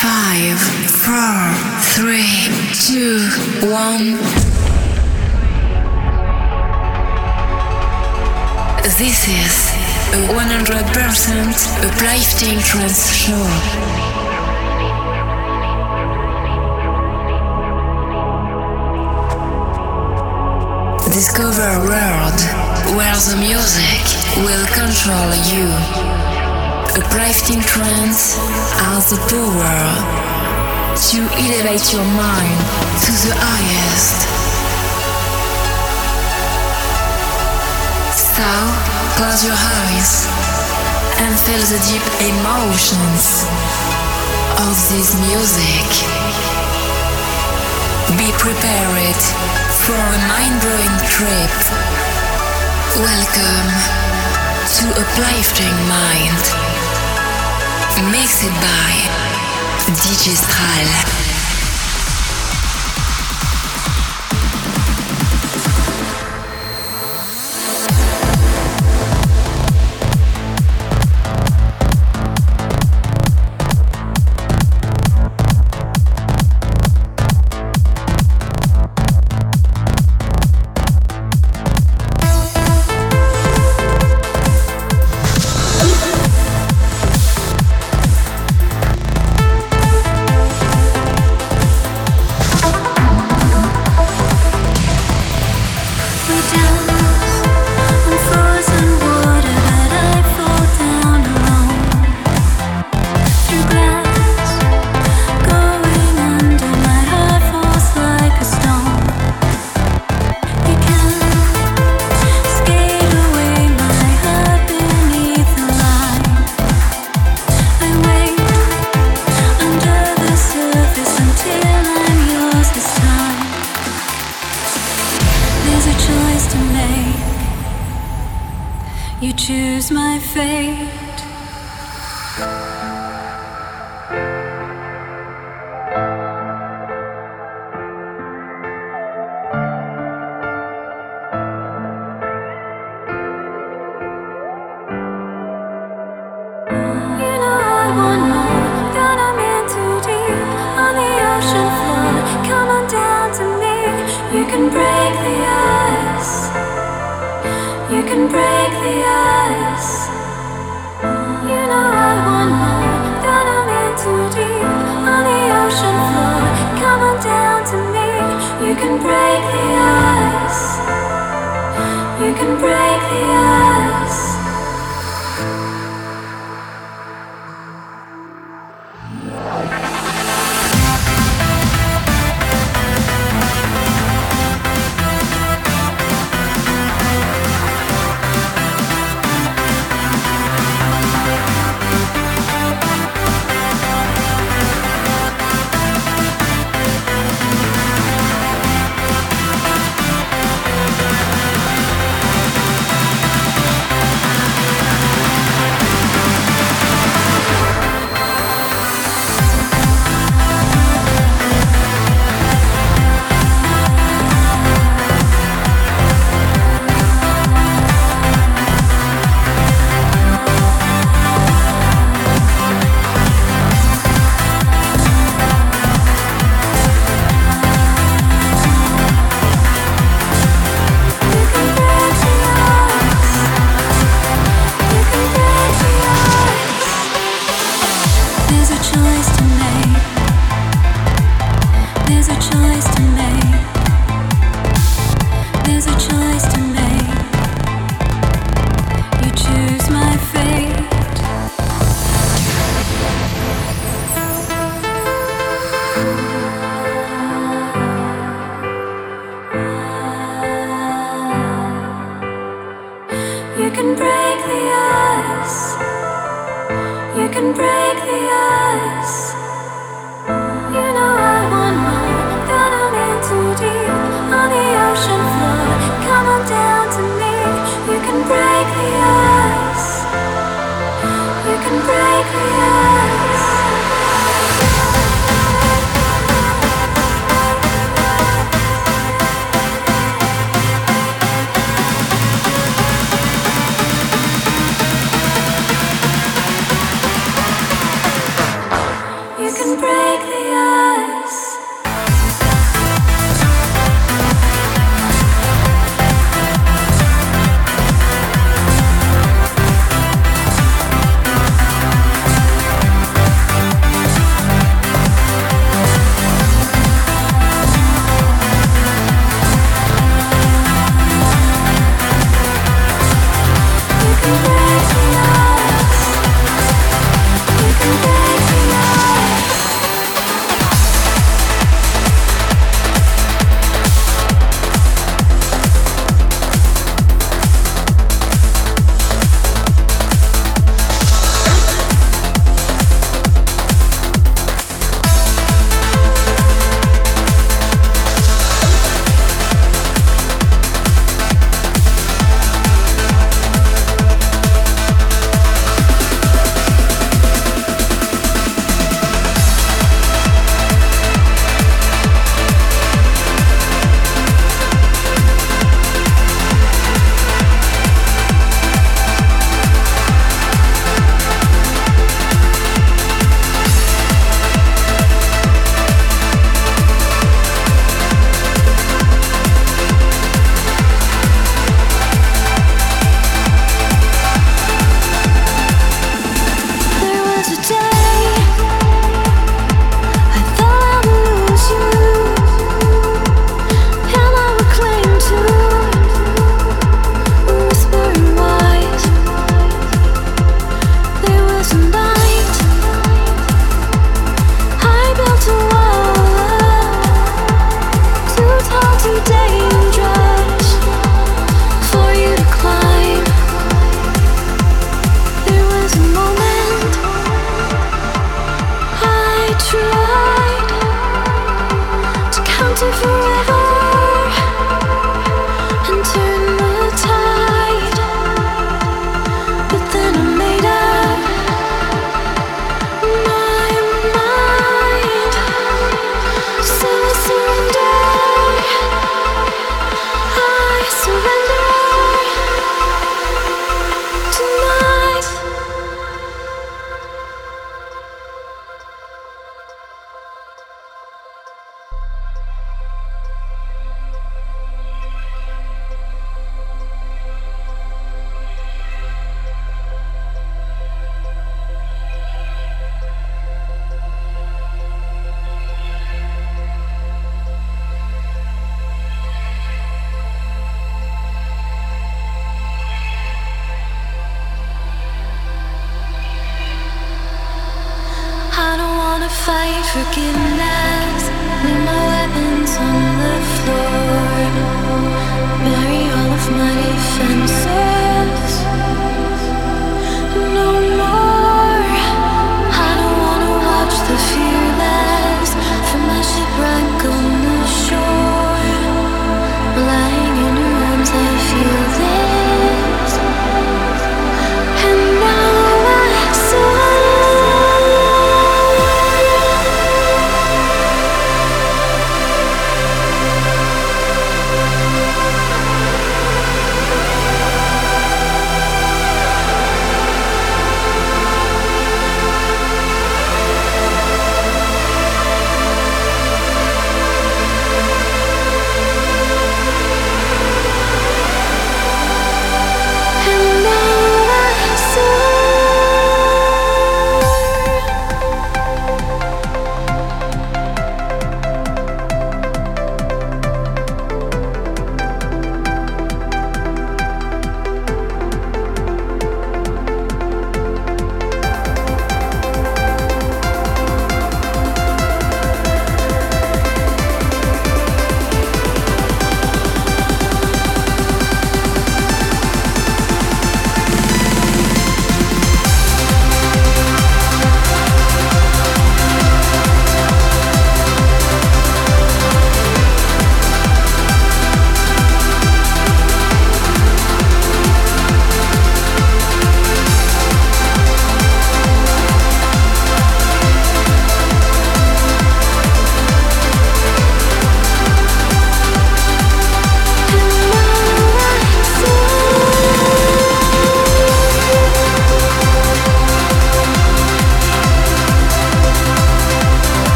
Five, four, three, two, one. This is a 100% uplifting trance show. Discover a world where the music will control you. The uplifting trance has the power to elevate your mind to the highest. So, close your eyes and feel the deep emotions of this music. Be prepared for a mind-blowing trip. Welcome to a Uplifting Mind. Mixed by DJ Stral.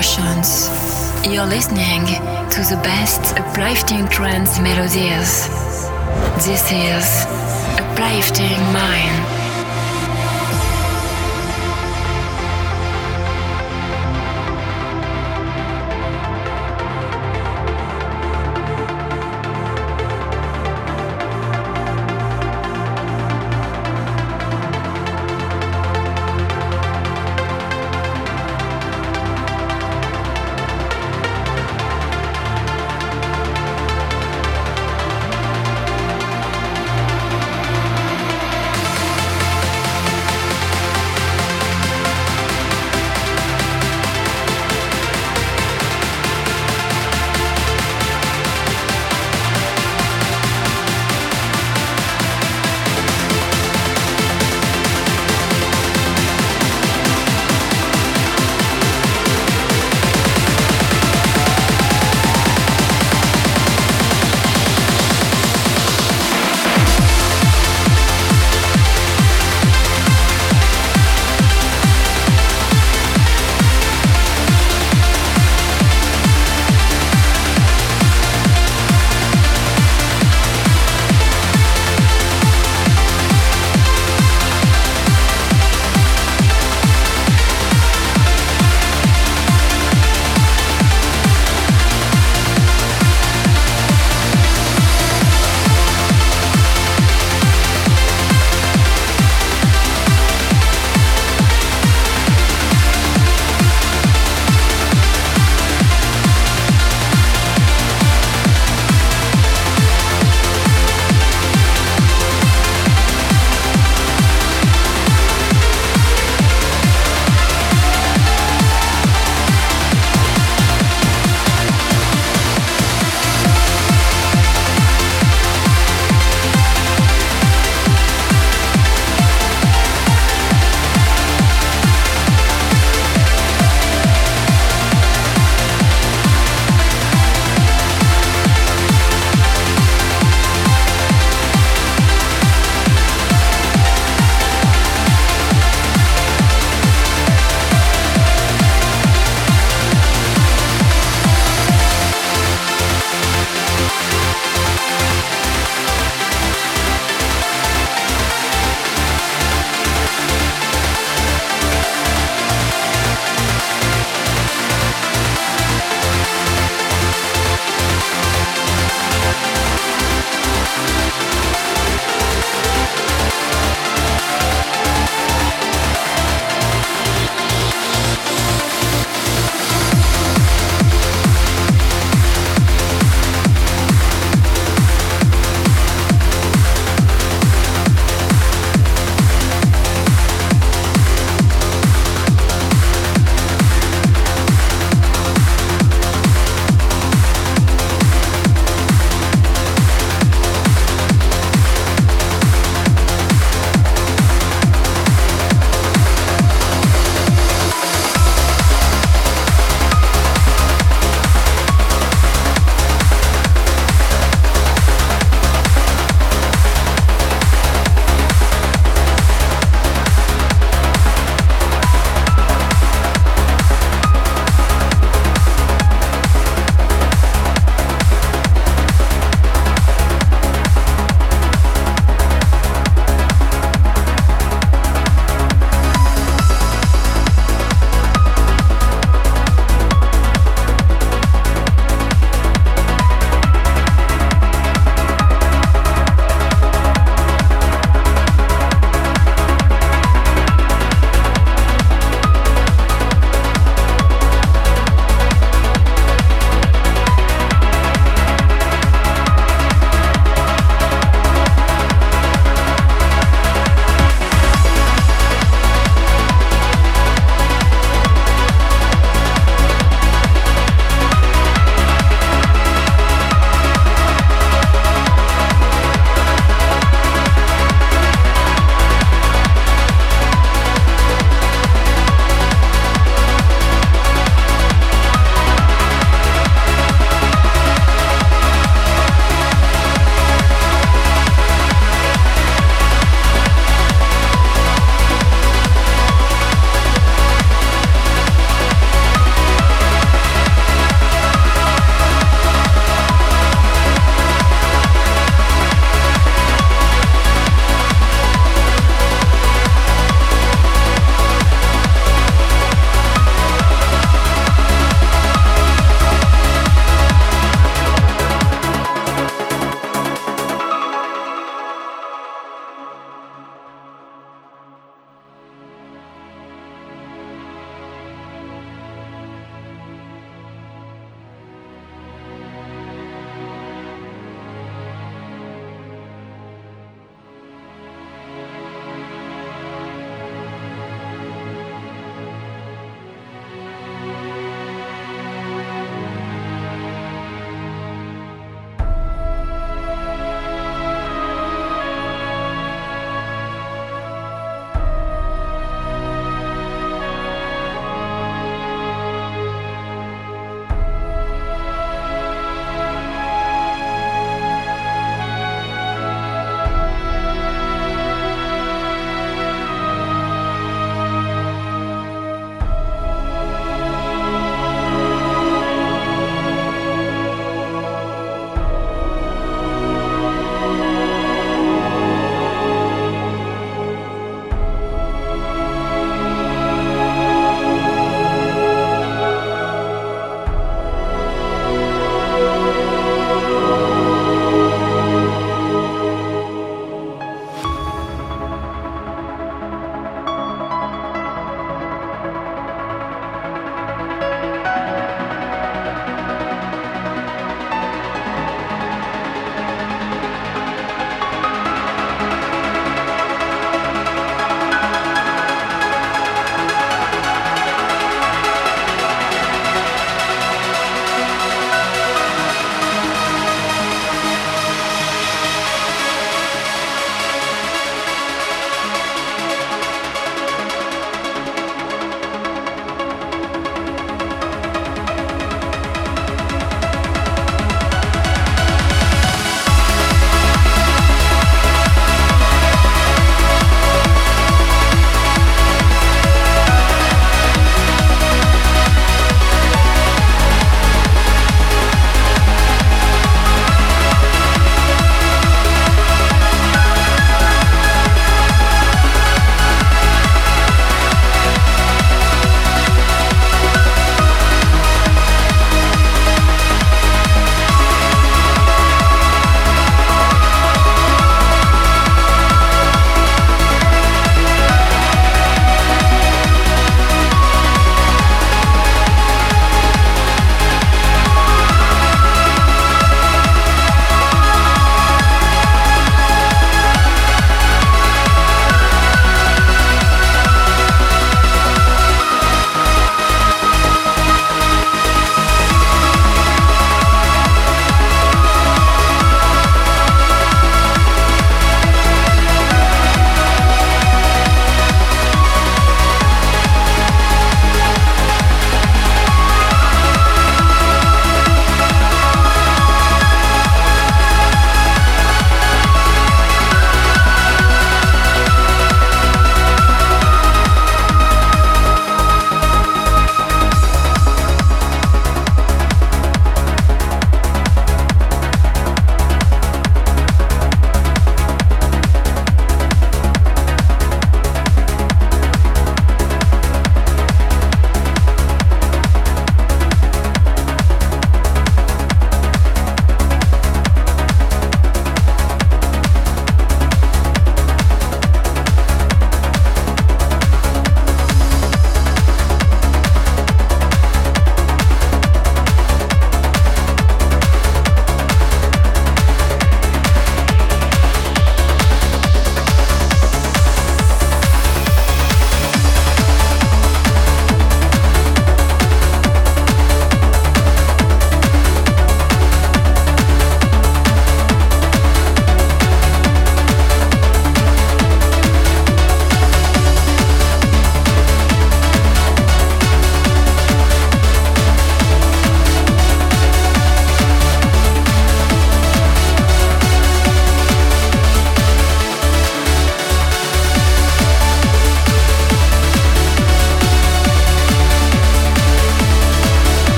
Emotions. You're listening to the best uplifting trance melodies. This is Uplifting Mind.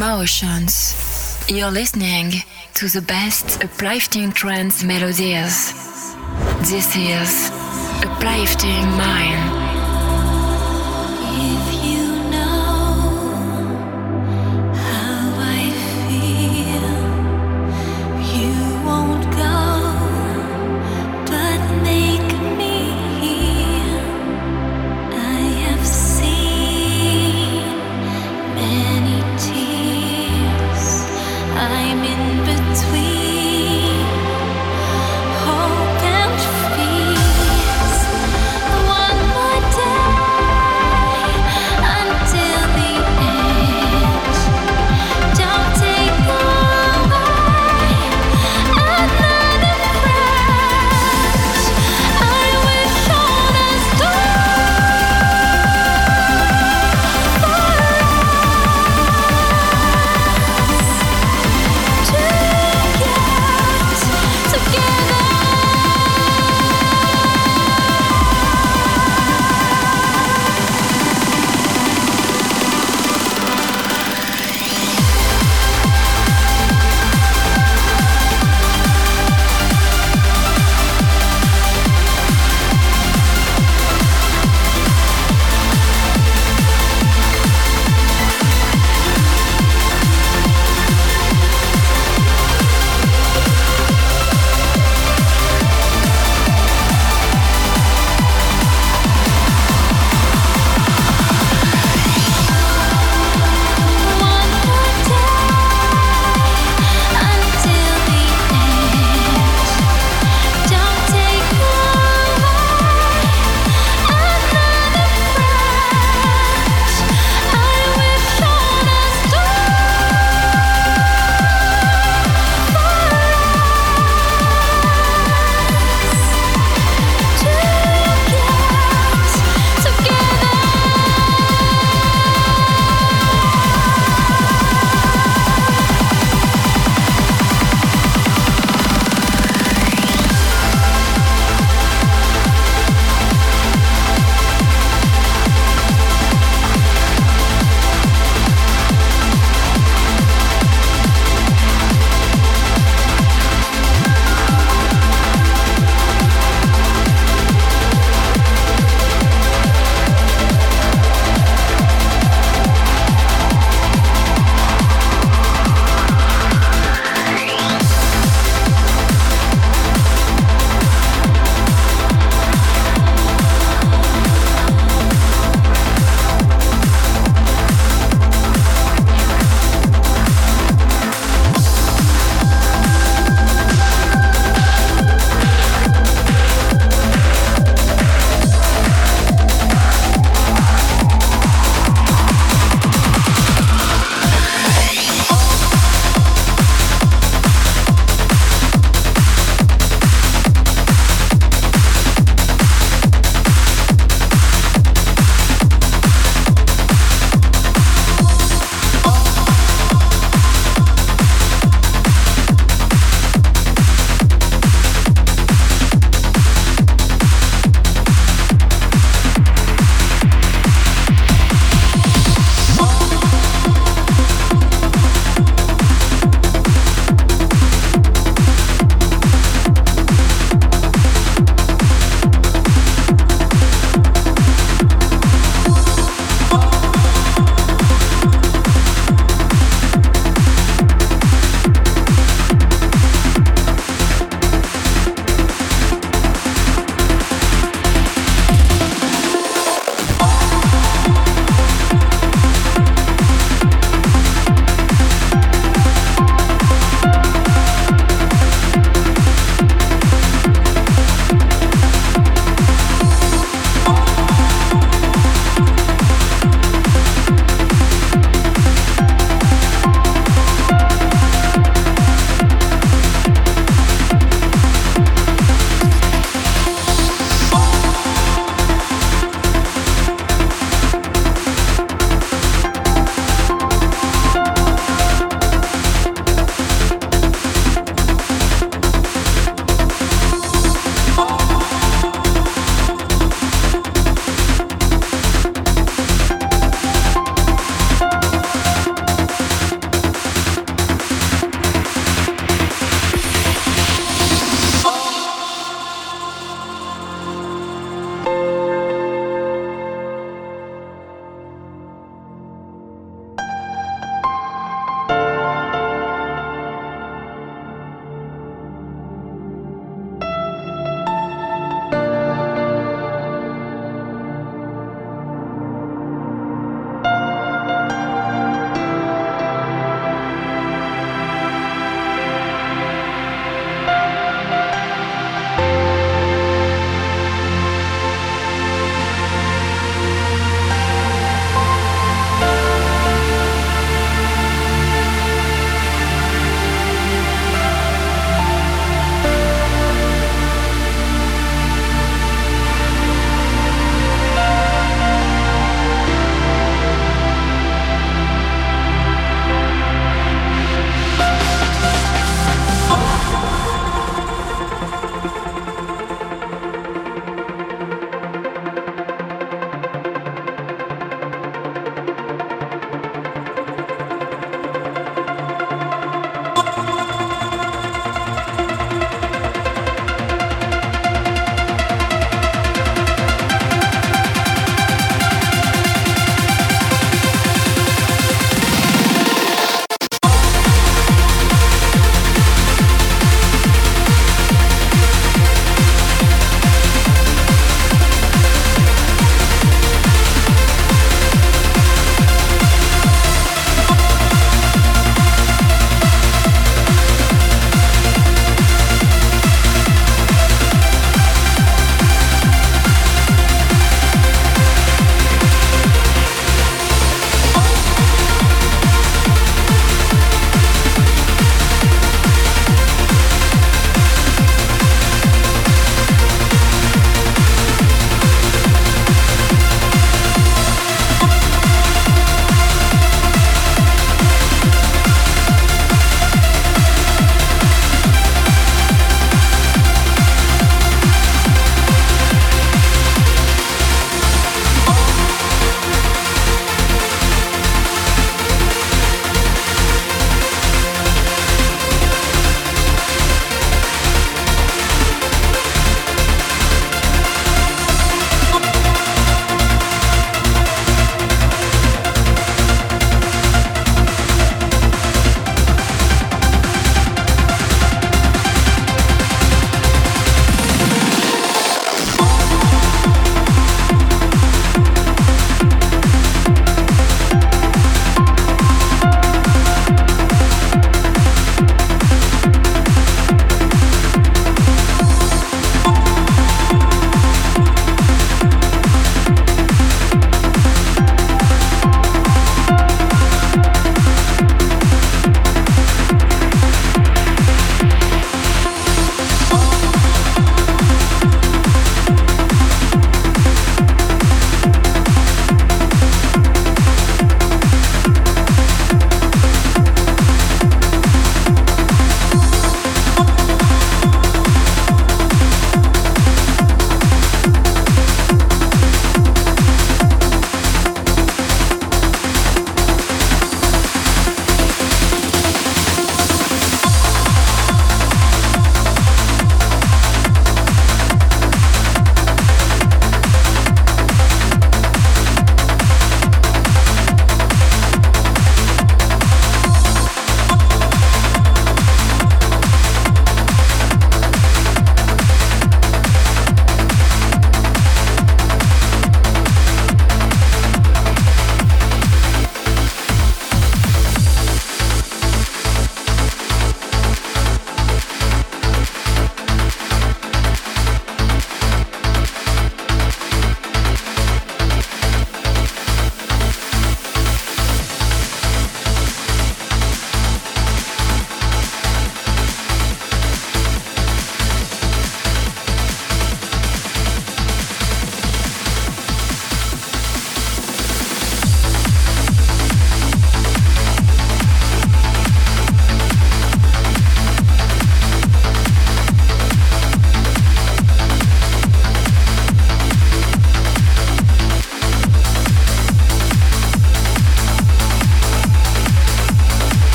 Emotions. You're listening to the best uplifting trance melodies. This is Uplifting Mind.